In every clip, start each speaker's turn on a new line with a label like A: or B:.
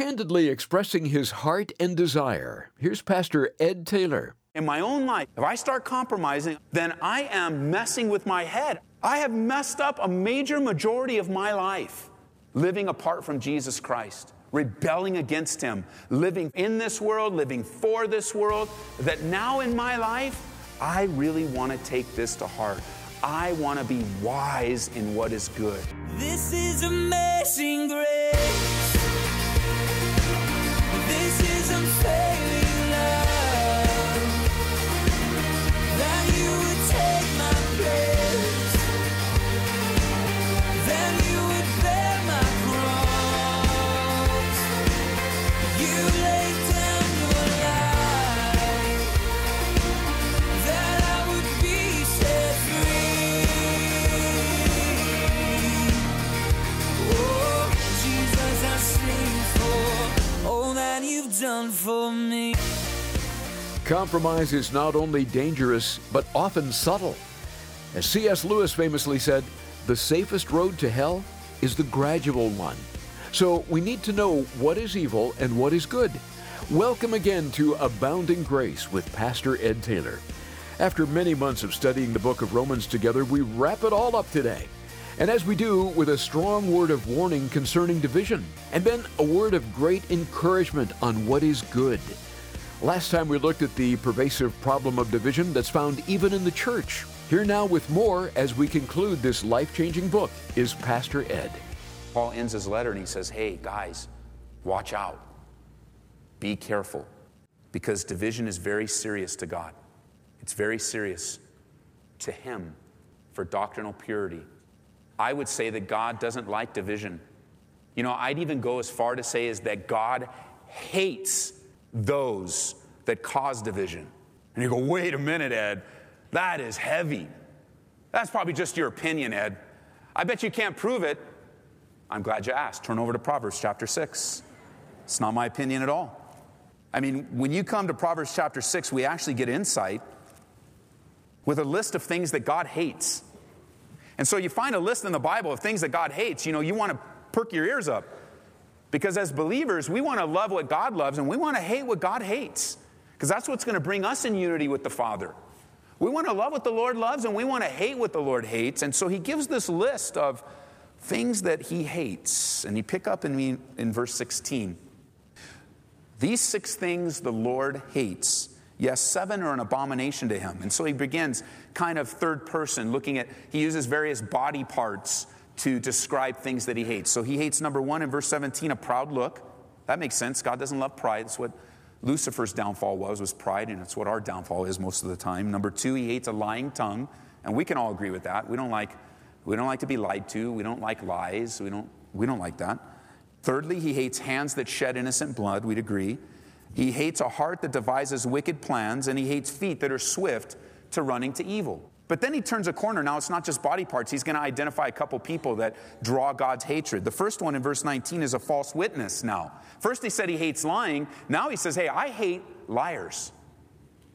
A: candidly expressing his heart and desire. Here's Pastor Ed Taylor.
B: In my own life, if I start compromising, then I am messing with my head. I have messed up a major majority of my life living apart from Jesus Christ, rebelling against Him, living in this world, living for this world. That now in my life, I really want to take this to heart. I want to be wise in what is good.
C: This is amazing grace.
A: Compromise is not only dangerous, but often subtle. As C.S. Lewis famously said, the safest road to hell is the gradual one. So we need to know what is evil and what is good. Welcome again to Abounding Grace with Pastor Ed Taylor. After many months of studying the book of Romans together, we wrap it all up today. And as we do, with a strong word of warning concerning division, and then a word of great encouragement on what is good. Last time we looked at the pervasive problem of division that's found even in the church. Here now with more as we conclude this life changing book is Pastor Ed.
B: Paul ends his letter and he says, Hey, guys, watch out. Be careful. Because division is very serious to God. It's very serious to Him for doctrinal purity. I would say that God doesn't like division. You know, I'd even go as far to say is that God hates those that cause division. And you go, wait a minute, Ed, that is heavy. That's probably just your opinion, Ed. I bet you can't prove it. I'm glad you asked. Turn over to Proverbs chapter 6. It's not my opinion at all. I mean, when you come to Proverbs chapter 6, we actually get insight with a list of things that God hates. And so you find a list in the Bible of things that God hates, you know, you want to perk your ears up. Because as believers, we want to love what God loves and we want to hate what God hates. Because that's what's going to bring us in unity with the Father. We want to love what the Lord loves and we want to hate what the Lord hates. And so he gives this list of things that he hates. And he pick up in, me in verse 16. These six things the Lord hates. Yes, seven are an abomination to him. And so he begins kind of third person, looking at, he uses various body parts to describe things that he hates. So he hates number one in verse 17, a proud look. That makes sense. God doesn't love pride. That's what Lucifer's downfall was, was pride, and it's what our downfall is most of the time. Number two, he hates a lying tongue. And we can all agree with that. We don't like, we don't like to be lied to. We don't like lies. We don't, we don't like that. Thirdly, he hates hands that shed innocent blood. We'd agree. He hates a heart that devises wicked plans, and he hates feet that are swift to running to evil. But then he turns a corner. Now it's not just body parts. He's going to identify a couple people that draw God's hatred. The first one in verse 19 is a false witness now. First he said he hates lying. Now he says, hey, I hate liars.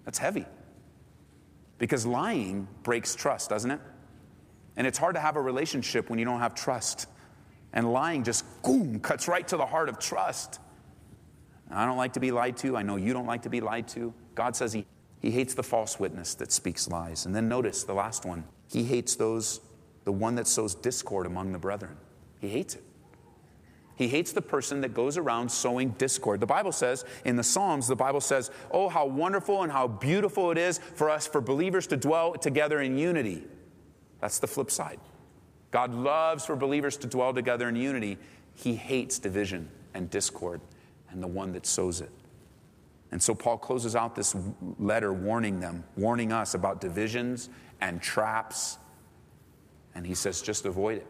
B: That's heavy. Because lying breaks trust, doesn't it? And it's hard to have a relationship when you don't have trust. And lying just, boom, cuts right to the heart of trust. I don't like to be lied to. I know you don't like to be lied to. God says he, he hates the false witness that speaks lies. And then notice the last one. He hates those, the one that sows discord among the brethren. He hates it. He hates the person that goes around sowing discord. The Bible says in the Psalms, the Bible says, Oh, how wonderful and how beautiful it is for us, for believers to dwell together in unity. That's the flip side. God loves for believers to dwell together in unity. He hates division and discord and the one that sows it. And so Paul closes out this letter warning them, warning us about divisions and traps. And he says, just avoid it.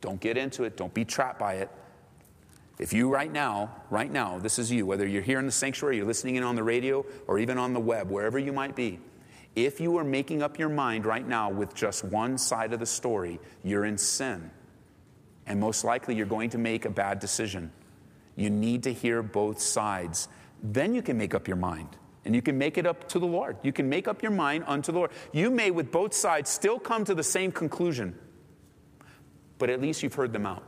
B: Don't get into it. Don't be trapped by it. If you right now, right now, this is you, whether you're here in the sanctuary, you're listening in on the radio, or even on the web, wherever you might be, if you are making up your mind right now with just one side of the story, you're in sin. And most likely you're going to make a bad decision. You need to hear both sides. Then you can make up your mind. And you can make it up to the Lord. You can make up your mind unto the Lord. You may, with both sides, still come to the same conclusion, but at least you've heard them out.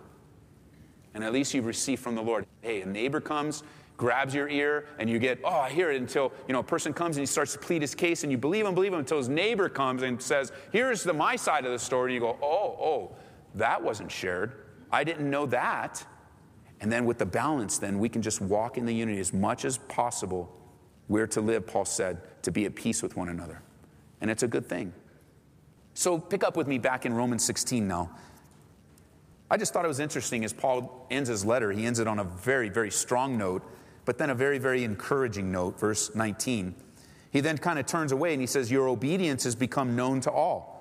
B: And at least you've received from the Lord. Hey, a neighbor comes, grabs your ear, and you get, oh, I hear it until, you know, a person comes and he starts to plead his case, and you believe him, believe him until his neighbor comes and says, here's the my side of the story. And you go, oh, oh, that wasn't shared. I didn't know that. And then with the balance, then we can just walk in the unity as much as possible. We're to live, Paul said, to be at peace with one another. And it's a good thing. So pick up with me back in Romans 16 now. I just thought it was interesting as Paul ends his letter, he ends it on a very, very strong note, but then a very, very encouraging note, verse 19. He then kind of turns away and he says, Your obedience has become known to all.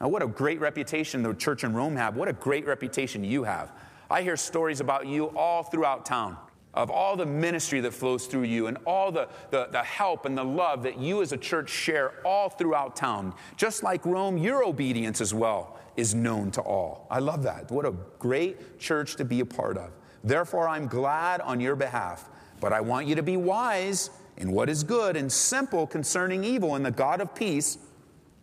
B: Now, what a great reputation the church in Rome have. What a great reputation you have. I hear stories about you all throughout town of all the ministry that flows through you and all the, the, the, help and the love that you as a church share all throughout town. Just like Rome, your obedience as well is known to all. I love that. What a great church to be a part of. Therefore, I'm glad on your behalf, but I want you to be wise in what is good and simple concerning evil, and the God of peace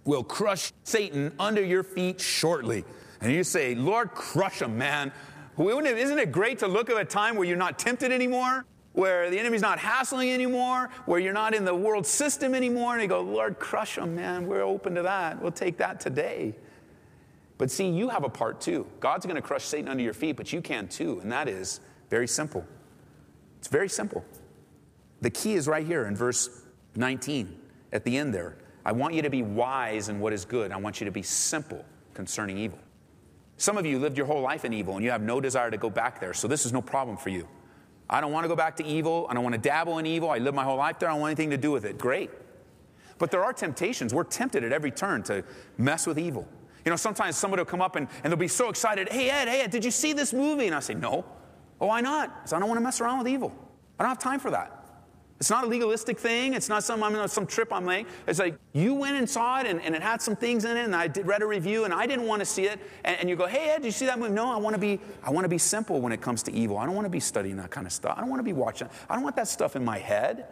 B: will crush Satan under your feet shortly. And you say, Lord, crush him, man. Isn't it great to look at a time where you're not tempted anymore? Where the enemy's not hassling anymore, where you're not in the world system anymore, and you go, Lord, crush them, man. We're open to that. We'll take that today. But see, you have a part too. God's going to crush Satan under your feet, but you can too, and that is very simple. It's very simple. The key is right here in verse 19, at the end there. I want you to be wise in what is good. I want you to be simple concerning evil. Some of you lived your whole life in evil and you have no desire to go back there, so this is no problem for you. I don't want to go back to evil. I don't want to dabble in evil. I lived my whole life there. I don't want anything to do with it. Great. But there are temptations. We're tempted at every turn to mess with evil. You know, sometimes somebody will come up and, and they'll be so excited. Hey, Ed, hey, Ed, did you see this movie? And I say, no. Oh, why not? Because I don't want to mess around with evil. I don't have time for that. It's not a legalistic thing. It's not some, I'm mean, some trip I'm laying. It's like you went and saw it and, and it had some things in it and I did, read a review and I didn't want to see it. And, and you go, hey, Ed, did you see that movie? No, I want to be, I want to be simple when it comes to evil. I don't want to be studying that kind of stuff. I don't want to be watching. I don't want that stuff in my head.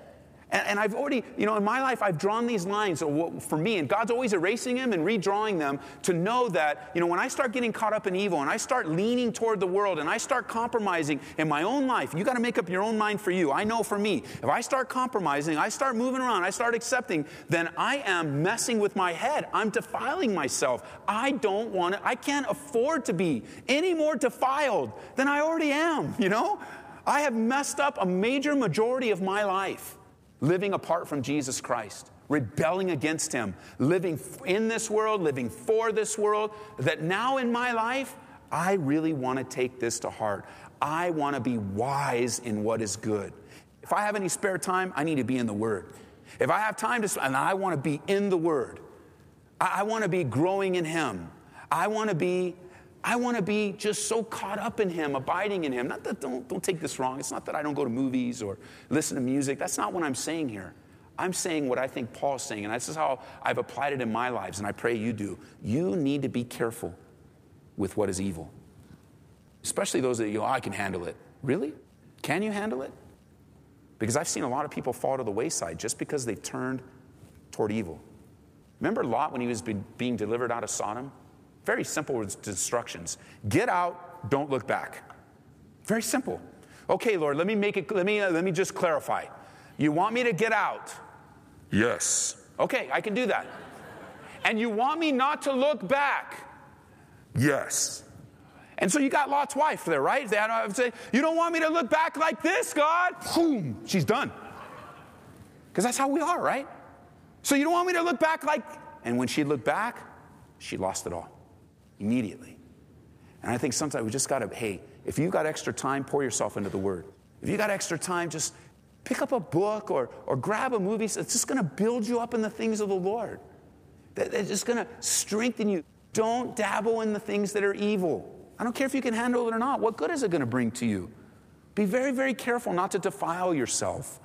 B: And, and, I've already, you know, in my life, I've drawn these lines for me, and God's always erasing them and redrawing them to know that, you know, when I start getting caught up in evil and I start leaning toward the world and I start compromising in my own life, you got to make up your own mind for you. I know for me, if I start compromising, I start moving around, I start accepting, then I am messing with my head. I'm defiling myself. I don't want to, I can't afford to be any more defiled than I already am, you know? I have messed up a major majority of my life living apart from Jesus Christ, rebelling against Him, living in this world, living for this world, that now in my life, I really want to take this to heart. I want to be wise in what is good. If I have any spare time, I need to be in the Word. If I have time to, and I want to be in the Word, I, I want to be growing in Him. I want to be I want to be just so caught up in Him, abiding in Him. Not that, don't, don't take this wrong. It's not that I don't go to movies or listen to music. That's not what I'm saying here. I'm saying what I think Paul's saying, and this is how I've applied it in my lives, and I pray you do. You need to be careful with what is evil, especially those that you, oh, I can handle it. Really? Can you handle it? Because I've seen a lot of people fall to the wayside just because they've turned toward evil. Remember Lot when he was being delivered out of Sodom? Very simple instructions. Get out, don't look back. Very simple. Okay, Lord, let me make it, let me, uh, let me just clarify. You want me to get out? Yes. Okay, I can do that. And you want me not to look back? Yes. And so you got Lot's wife there, right? They had, I say, you don't want me to look back like this, God? Boom, she's done. Because that's how we are, right? So you don't want me to look back like, and when she looked back, she lost it all immediately. And I think sometimes we just got to, hey, if you've got extra time, pour yourself into the Word. If you got extra time, just pick up a book or, or grab a movie. It's just going to build you up in the things of the Lord. It's just going to strengthen you. Don't dabble in the things that are evil. I don't care if you can handle it or not. What good is it going to bring to you? Be very, very careful not to defile yourself.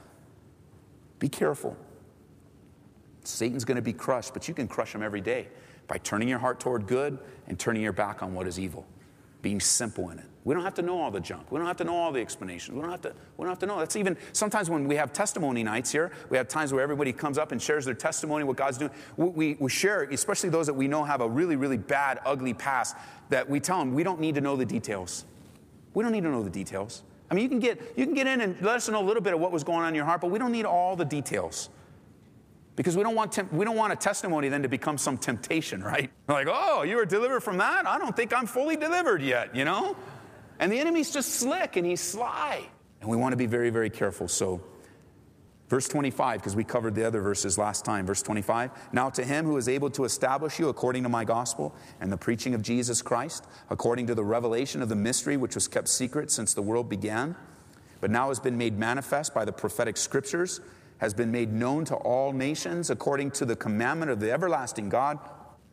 B: Be careful. Satan's going to be crushed, but you can crush him every day by turning your heart toward good and turning your back on what is evil, being simple in it. We don't have to know all the junk. We don't have to know all the explanations. We don't have to, we don't have to know. That's even sometimes when we have testimony nights here, we have times where everybody comes up and shares their testimony, what God's doing. We, we, share, especially those that we know have a really, really bad, ugly past, that we tell them we don't need to know the details. We don't need to know the details. I mean, you can get, you can get in and let us know a little bit of what was going on in your heart, but we don't need all the details. Because we don't, want temp- we don't want a testimony then to become some temptation, right? Like, oh, you were delivered from that? I don't think I'm fully delivered yet, you know? And the enemy's just slick and he's sly. And we want to be very, very careful. So, verse 25, because we covered the other verses last time. Verse 25 Now to him who is able to establish you according to my gospel and the preaching of Jesus Christ, according to the revelation of the mystery which was kept secret since the world began, but now has been made manifest by the prophetic scriptures, has been made known to all nations according to the commandment of the everlasting God.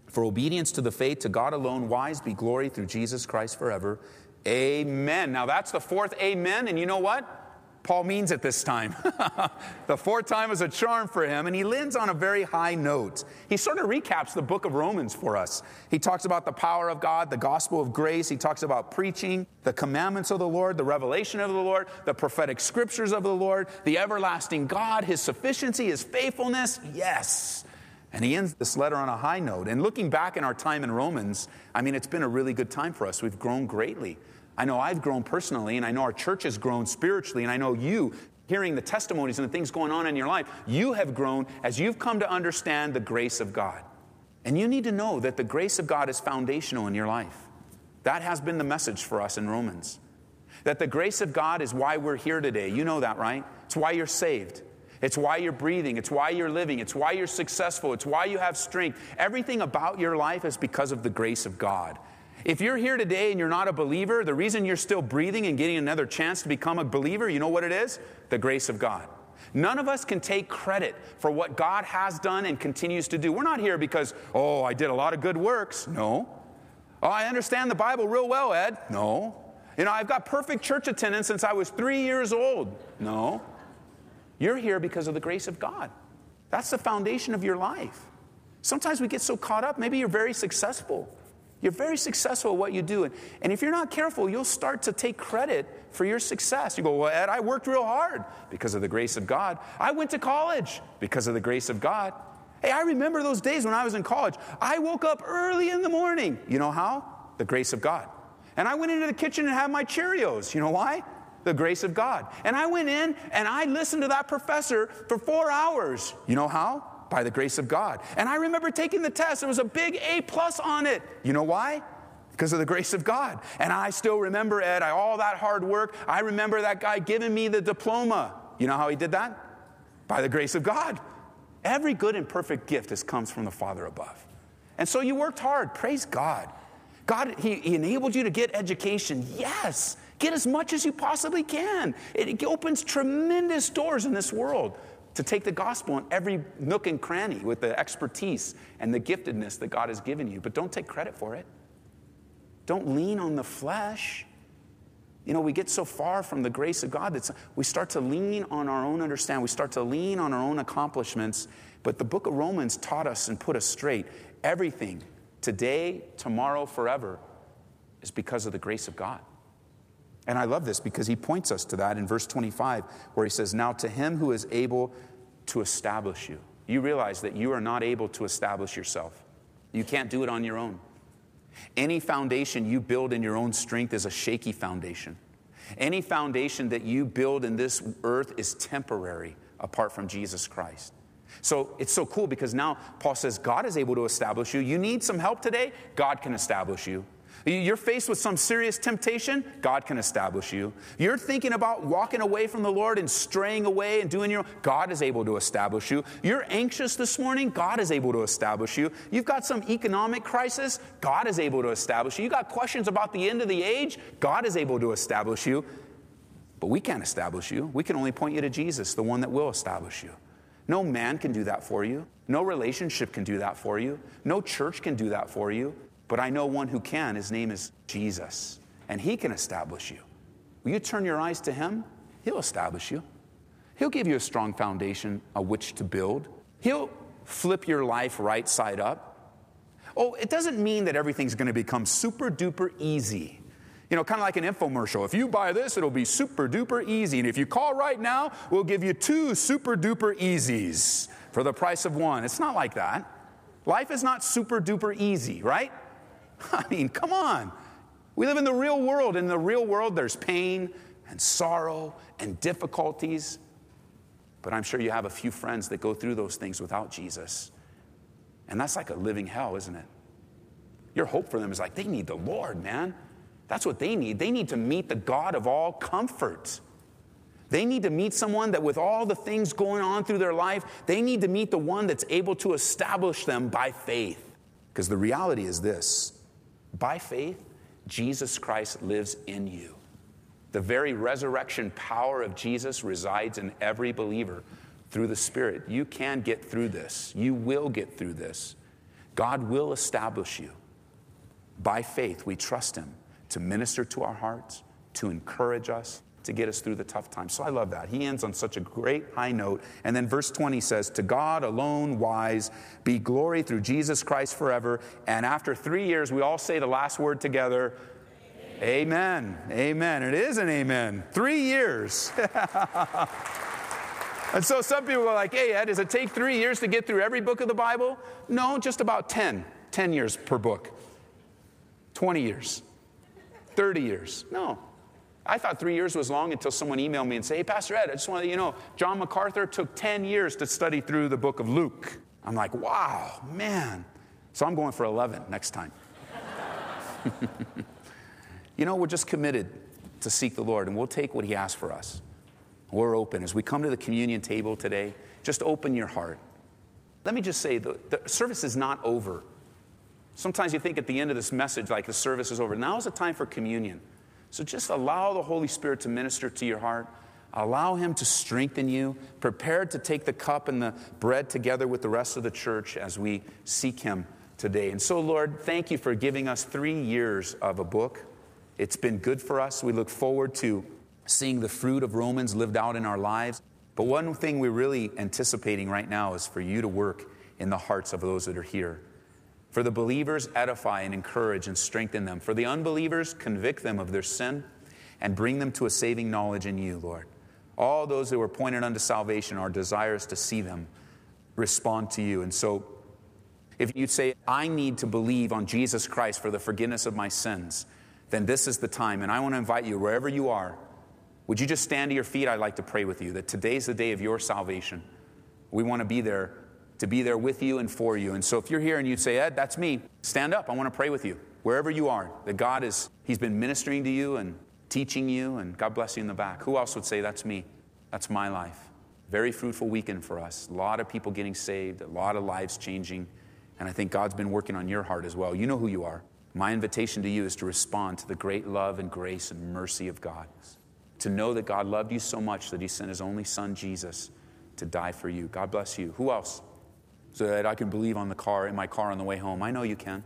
B: For obedience to the faith, to God alone, wise be glory through Jesus Christ forever. Amen. Now that's the fourth amen, and you know what? Paul means it this time. the fourth time is a charm for him, and he lands on a very high note. He sort of recaps the book of Romans for us. He talks about the power of God, the gospel of grace. He talks about preaching, the commandments of the Lord, the revelation of the Lord, the prophetic scriptures of the Lord, the everlasting God, his sufficiency, his faithfulness. Yes. And he ends this letter on a high note. And looking back in our time in Romans, I mean, it's been a really good time for us. We've grown greatly. I know I've grown personally, and I know our church has grown spiritually, and I know you, hearing the testimonies and the things going on in your life, you have grown as you've come to understand the grace of God. And you need to know that the grace of God is foundational in your life. That has been the message for us in Romans. That the grace of God is why we're here today. You know that, right? It's why you're saved. It's why you're breathing. It's why you're living. It's why you're successful. It's why you have strength. Everything about your life is because of the grace of God. If you're here today and you're not a believer, the reason you're still breathing and getting another chance to become a believer, you know what it is? The grace of God. None of us can take credit for what God has done and continues to do. We're not here because, oh, I did a lot of good works. No. Oh, I understand the Bible real well, Ed. No. You know, I've got perfect church attendance since I was three years old. No. You're here because of the grace of God. That's the foundation of your life. Sometimes we get so caught up, maybe you're very successful. You're very successful at what you do. And, and if you're not careful, you'll start to take credit for your success. You go, Well, Ed, I worked real hard because of the grace of God. I went to college because of the grace of God. Hey, I remember those days when I was in college. I woke up early in the morning. You know how? The grace of God. And I went into the kitchen and had my Cheerios. You know why? The grace of God. And I went in and I listened to that professor for four hours. You know how? By the grace of God. And I remember taking the test. There was a big A plus on it. You know why? Because of the grace of God. And I still remember, Ed, I, all that hard work. I remember that guy giving me the diploma. You know how he did that? By the grace of God. Every good and perfect gift has comes from the Father above. And so you worked hard. Praise God. God, he, he enabled you to get education. Yes. Get as much as you possibly can. It opens tremendous doors in this world to take the gospel in every nook and cranny with the expertise and the giftedness that God has given you. But don't take credit for it. Don't lean on the flesh. You know, we get so far from the grace of God that we start to lean on our own understanding. We start to lean on our own accomplishments. But the book of Romans taught us and put us straight. Everything, today, tomorrow, forever, is because of the grace of God. And I love this because he points us to that in verse 25, where he says, Now to him who is able to establish you. You realize that you are not able to establish yourself, you can't do it on your own. Any foundation you build in your own strength is a shaky foundation. Any foundation that you build in this earth is temporary apart from Jesus Christ. So it's so cool because now Paul says God is able to establish you. You need some help today? God can establish you. You're faced with some serious temptation, God can establish you. You're thinking about walking away from the Lord and straying away and doing your own, God is able to establish you. You're anxious this morning, God is able to establish you. You've got some economic crisis, God is able to establish you. You got questions about the end of the age, God is able to establish you. But we can't establish you. We can only point you to Jesus, the one that will establish you. No man can do that for you. No relationship can do that for you. No church can do that for you. But I know one who can. His name is Jesus, and he can establish you. Will you turn your eyes to him? He'll establish you. He'll give you a strong foundation on which to build. He'll flip your life right side up. Oh, it doesn't mean that everything's going to become super duper easy. You know, kind of like an infomercial. If you buy this, it'll be super duper easy. And if you call right now, we'll give you two super duper easies for the price of one. It's not like that. Life is not super duper easy, right? I mean, come on. We live in the real world. In the real world, there's pain and sorrow and difficulties. But I'm sure you have a few friends that go through those things without Jesus. And that's like a living hell, isn't it? Your hope for them is like, they need the Lord, man. That's what they need. They need to meet the God of all comfort. They need to meet someone that, with all the things going on through their life, they need to meet the one that's able to establish them by faith. Because the reality is this by faith, Jesus Christ lives in you. The very resurrection power of Jesus resides in every believer through the Spirit. You can get through this. You will get through this. God will establish you. By faith, we trust Him to minister to our hearts, to encourage us, to get us through the tough times. So I love that. He ends on such a great high note. And then verse 20 says, To God alone wise be glory through Jesus Christ forever. And after three years, we all say the last word together Amen. Amen. It is an amen. Three years. and so some people are like, hey, Ed, does it take three years to get through every book of the Bible? No, just about 10. 10 years per book. 20 years. 30 years. No. I thought three years was long until someone emailed me and said, hey, Pastor Ed, I just want to you know, John MacArthur took 10 years to study through the book of Luke. I'm like, wow, man. So I'm going for 11 next time. You know, we're just committed to seek the Lord, and we'll take what He asks for us. We're open. As we come to the communion table today, just open your heart. Let me just say the, the service is not over. Sometimes you think at the end of this message, like the service is over. Now is the time for communion. So just allow the Holy Spirit to minister to your heart. Allow Him to strengthen you. Prepared to take the cup and the bread together with the rest of the church as we seek Him today. And so, Lord, thank you for giving us three years of a book. It's been good for us. We look forward to seeing the fruit of Romans lived out in our lives. But one thing we're really anticipating right now is for you to work in the hearts of those that are here. For the believers, edify and encourage and strengthen them. For the unbelievers, convict them of their sin and bring them to a saving knowledge in you, Lord. All those who are pointed unto salvation, our desire is to see them respond to you. And so, if you say, I need to believe on Jesus Christ for the forgiveness of my sins, then this is the time. And I want to invite you, wherever you are, would you just stand to your feet? I'd like to pray with you that today's the day of your salvation. We want to be there, to be there with you and for you. And so if you're here and you say, Ed, that's me, stand up. I want to pray with you. Wherever you are, that God is, He's been ministering to you and teaching you, and God bless you in the back. Who else would say, That's me? That's my life. Very fruitful weekend for us. A lot of people getting saved, a lot of lives changing. And I think God's been working on your heart as well. You know who you are. My invitation to you is to respond to the great love and grace and mercy of God. To know that God loved you so much that he sent his only son, Jesus, to die for you. God bless you. Who else? So that I can believe on the car, in my car on the way home. I know you can.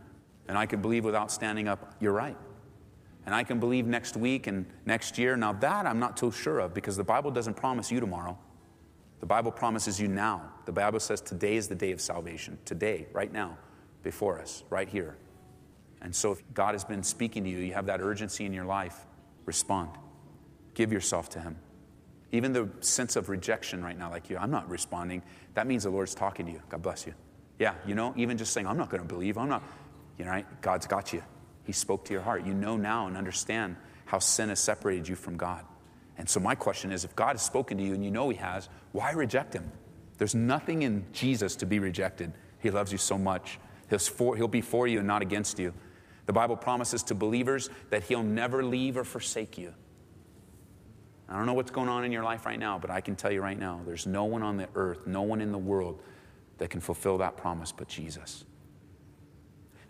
B: And I can believe without standing up. You're right. And I can believe next week and next year. Now, that I'm not too sure of because the Bible doesn't promise you tomorrow. The Bible promises you now. The Bible says today is the day of salvation. Today, right now, before us, right here. And so, if God has been speaking to you, you have that urgency in your life, respond. Give yourself to Him. Even the sense of rejection right now, like you, I'm not responding, that means the Lord's talking to you. God bless you. Yeah, you know, even just saying, I'm not going to believe, I'm not, you know, right? God's got you. He spoke to your heart. You know now and understand how sin has separated you from God. And so, my question is if God has spoken to you and you know He has, why reject Him? There's nothing in Jesus to be rejected. He loves you so much. He'll, for, he'll be for you and not against you. The Bible promises to believers that He'll never leave or forsake you. I don't know what's going on in your life right now, but I can tell you right now there's no one on the earth, no one in the world that can fulfill that promise but Jesus.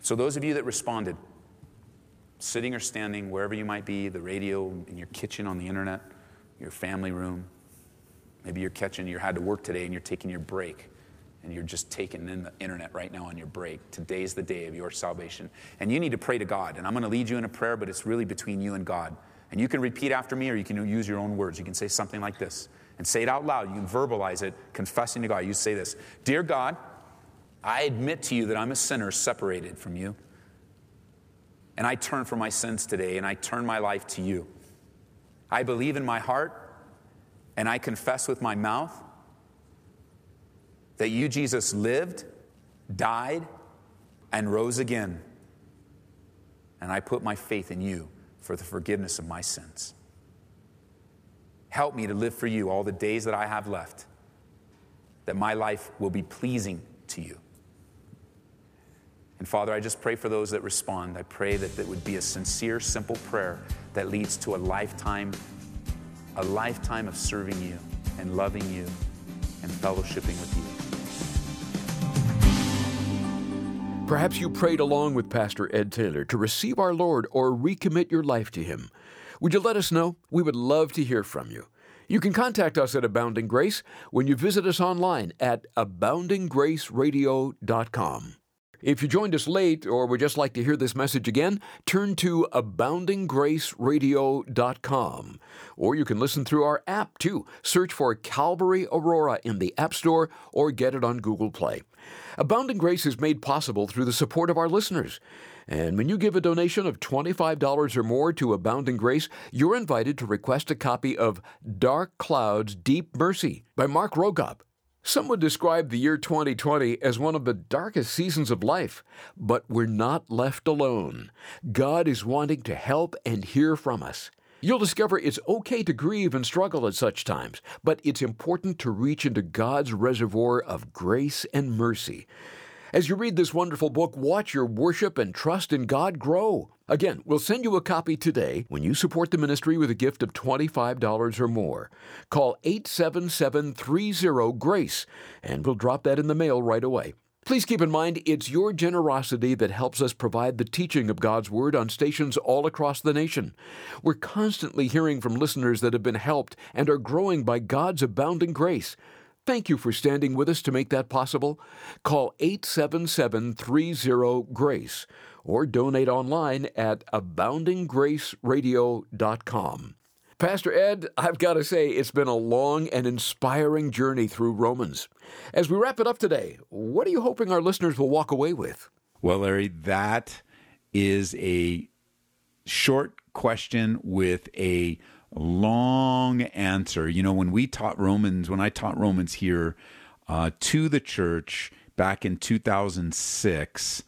B: So, those of you that responded, sitting or standing, wherever you might be, the radio, in your kitchen, on the internet, your family room, maybe you're catching, you had to work today and you're taking your break and you're just taking in the internet right now on your break. Today's the day of your salvation. And you need to pray to God. And I'm going to lead you in a prayer, but it's really between you and God. And you can repeat after me or you can use your own words. You can say something like this and say it out loud. You can verbalize it, confessing to God. You say this Dear God, I admit to you that I'm a sinner separated from you. And I turn from my sins today and I turn my life to you. I believe in my heart and I confess with my mouth that you, Jesus, lived, died, and rose again. And I put my faith in you
D: for the forgiveness of my sins. Help me to live for you all the days that I have left, that my life will be pleasing to you. And Father, I just pray for those that respond. I pray that it would be a sincere, simple prayer that leads to a lifetime, a lifetime of serving you and loving you and fellowshipping with you.
A: Perhaps you prayed along with Pastor Ed Taylor to receive our Lord or recommit your life to Him. Would you let us know? We would love to hear from you. You can contact us at Abounding Grace when you visit us online at aboundinggraceradio.com. If you joined us late or would just like to hear this message again, turn to aboundinggraceradio.com. Or you can listen through our app too. Search for Calvary Aurora in the App Store or get it on Google Play. Abounding Grace is made possible through the support of our listeners. And when you give a donation of $25 or more to Abounding Grace, you're invited to request a copy of Dark Clouds, Deep Mercy by Mark Vroegop. Some would describe the year 2020 as one of the darkest seasons of life, but we're not left alone. God is wanting to help and hear from us. You'll discover it's okay to grieve and struggle at such times, but it's important to reach into God's reservoir of grace and mercy. As you read this wonderful book, watch your worship and trust in God grow. Again, we'll send you a copy today when you support the ministry with a gift of $25 or more. Call 877 30 GRACE and we'll drop that in the mail right away. Please keep in mind it's your generosity that helps us provide the teaching of God's Word on stations all across the nation. We're constantly hearing from listeners that have been helped and are growing by God's abounding grace. Thank you for standing with us to make that possible. Call 877 30 GRACE or donate online at aboundinggraceradio.com. Pastor Ed, I've got to say, it's been a long and inspiring journey through Romans. As we wrap it up today, what are you hoping our listeners will walk away with?
B: Well, Larry, that is a short question with a long answer. You know, when we taught Romans, when I taught Romans here uh, to the church back in 2006,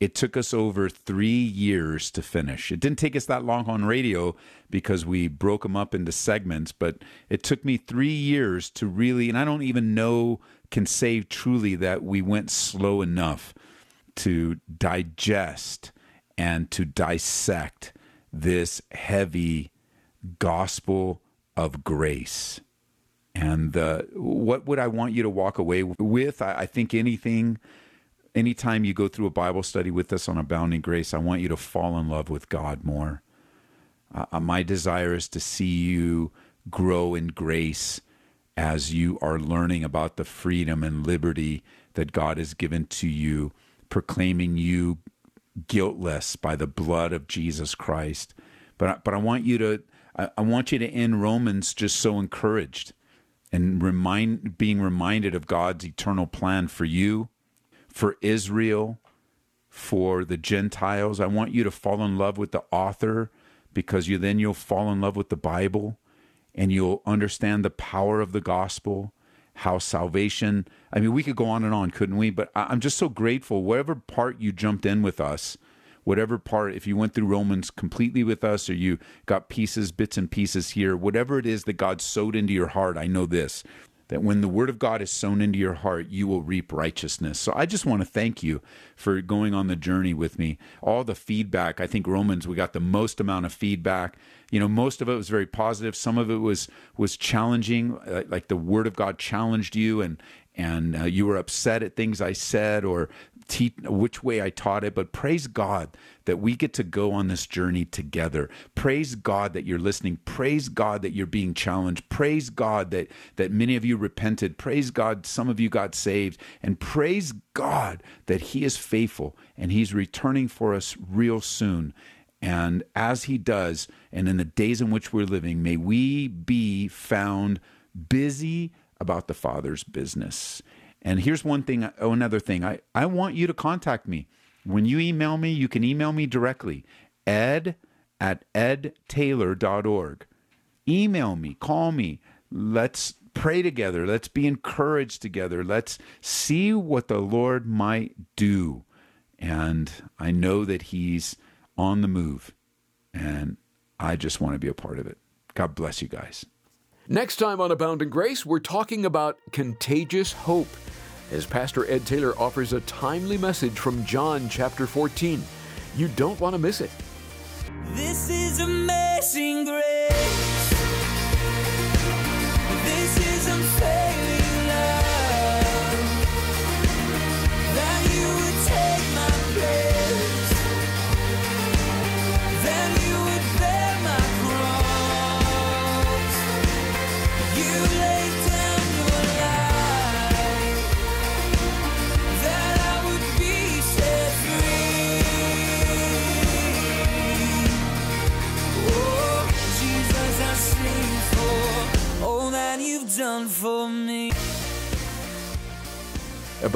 B: it took us over three years to finish. It didn't take us that long on radio because we broke them up into segments, but it took me three years to really, and I don't even know, can say truly that we went slow enough to digest and to dissect this heavy gospel of grace. And uh, what would I want you to walk away with? I, I think anything, anytime you go through a Bible study with us on Abounding Grace, I want you to fall in love with God more. Uh, my desire is to see you grow in grace as you are learning about the freedom and liberty that God has given to you, proclaiming you guiltless by the blood of Jesus Christ. But but I want you to I, I want you to end Romans just so encouraged and remind being reminded of God's eternal plan for you, for Israel, for the Gentiles. I want you to fall in love with the author because you then you'll fall in love with the Bible and you'll understand the power of the gospel, how salvation. I mean, we could go on and on, couldn't we? But I'm just so grateful. Whatever part you jumped in with us, whatever part, if you went through Romans completely with us or you got pieces, bits and pieces here, whatever it is that God sowed into your heart, I know this that when the word of God is sown into your heart, you will reap righteousness. So I just want to thank you for going on the journey with me. All the feedback, I think Romans, we got the most amount of feedback. You know, most of it was very positive. Some of it was was challenging, uh, like the word of God challenged you and and uh, you were upset at things I said or te- which way I taught it, but praise God that we get to go on this journey together. Praise God that you're listening. Praise God that you're being challenged. Praise God that that many of you repented. Praise God some of you got saved and praise God that he is faithful and he's returning for us real soon. And as he does, and in the days in which we're living, may we be found busy about the Father's business. And here's one thing, oh, another thing. I, I want you to contact me. When you email me, you can email me directly, ed at edtaylor.org. Email me, call me. Let's pray together. Let's be encouraged together. Let's see what the Lord might do. And I know that He's on the move. And
E: I just want to be a part of it. God bless you guys.
A: Next time on Abounding Grace, we're talking about contagious hope as Pastor Ed Taylor offers a timely message from John chapter 14. You don't want to miss it.
C: This is amazing grace.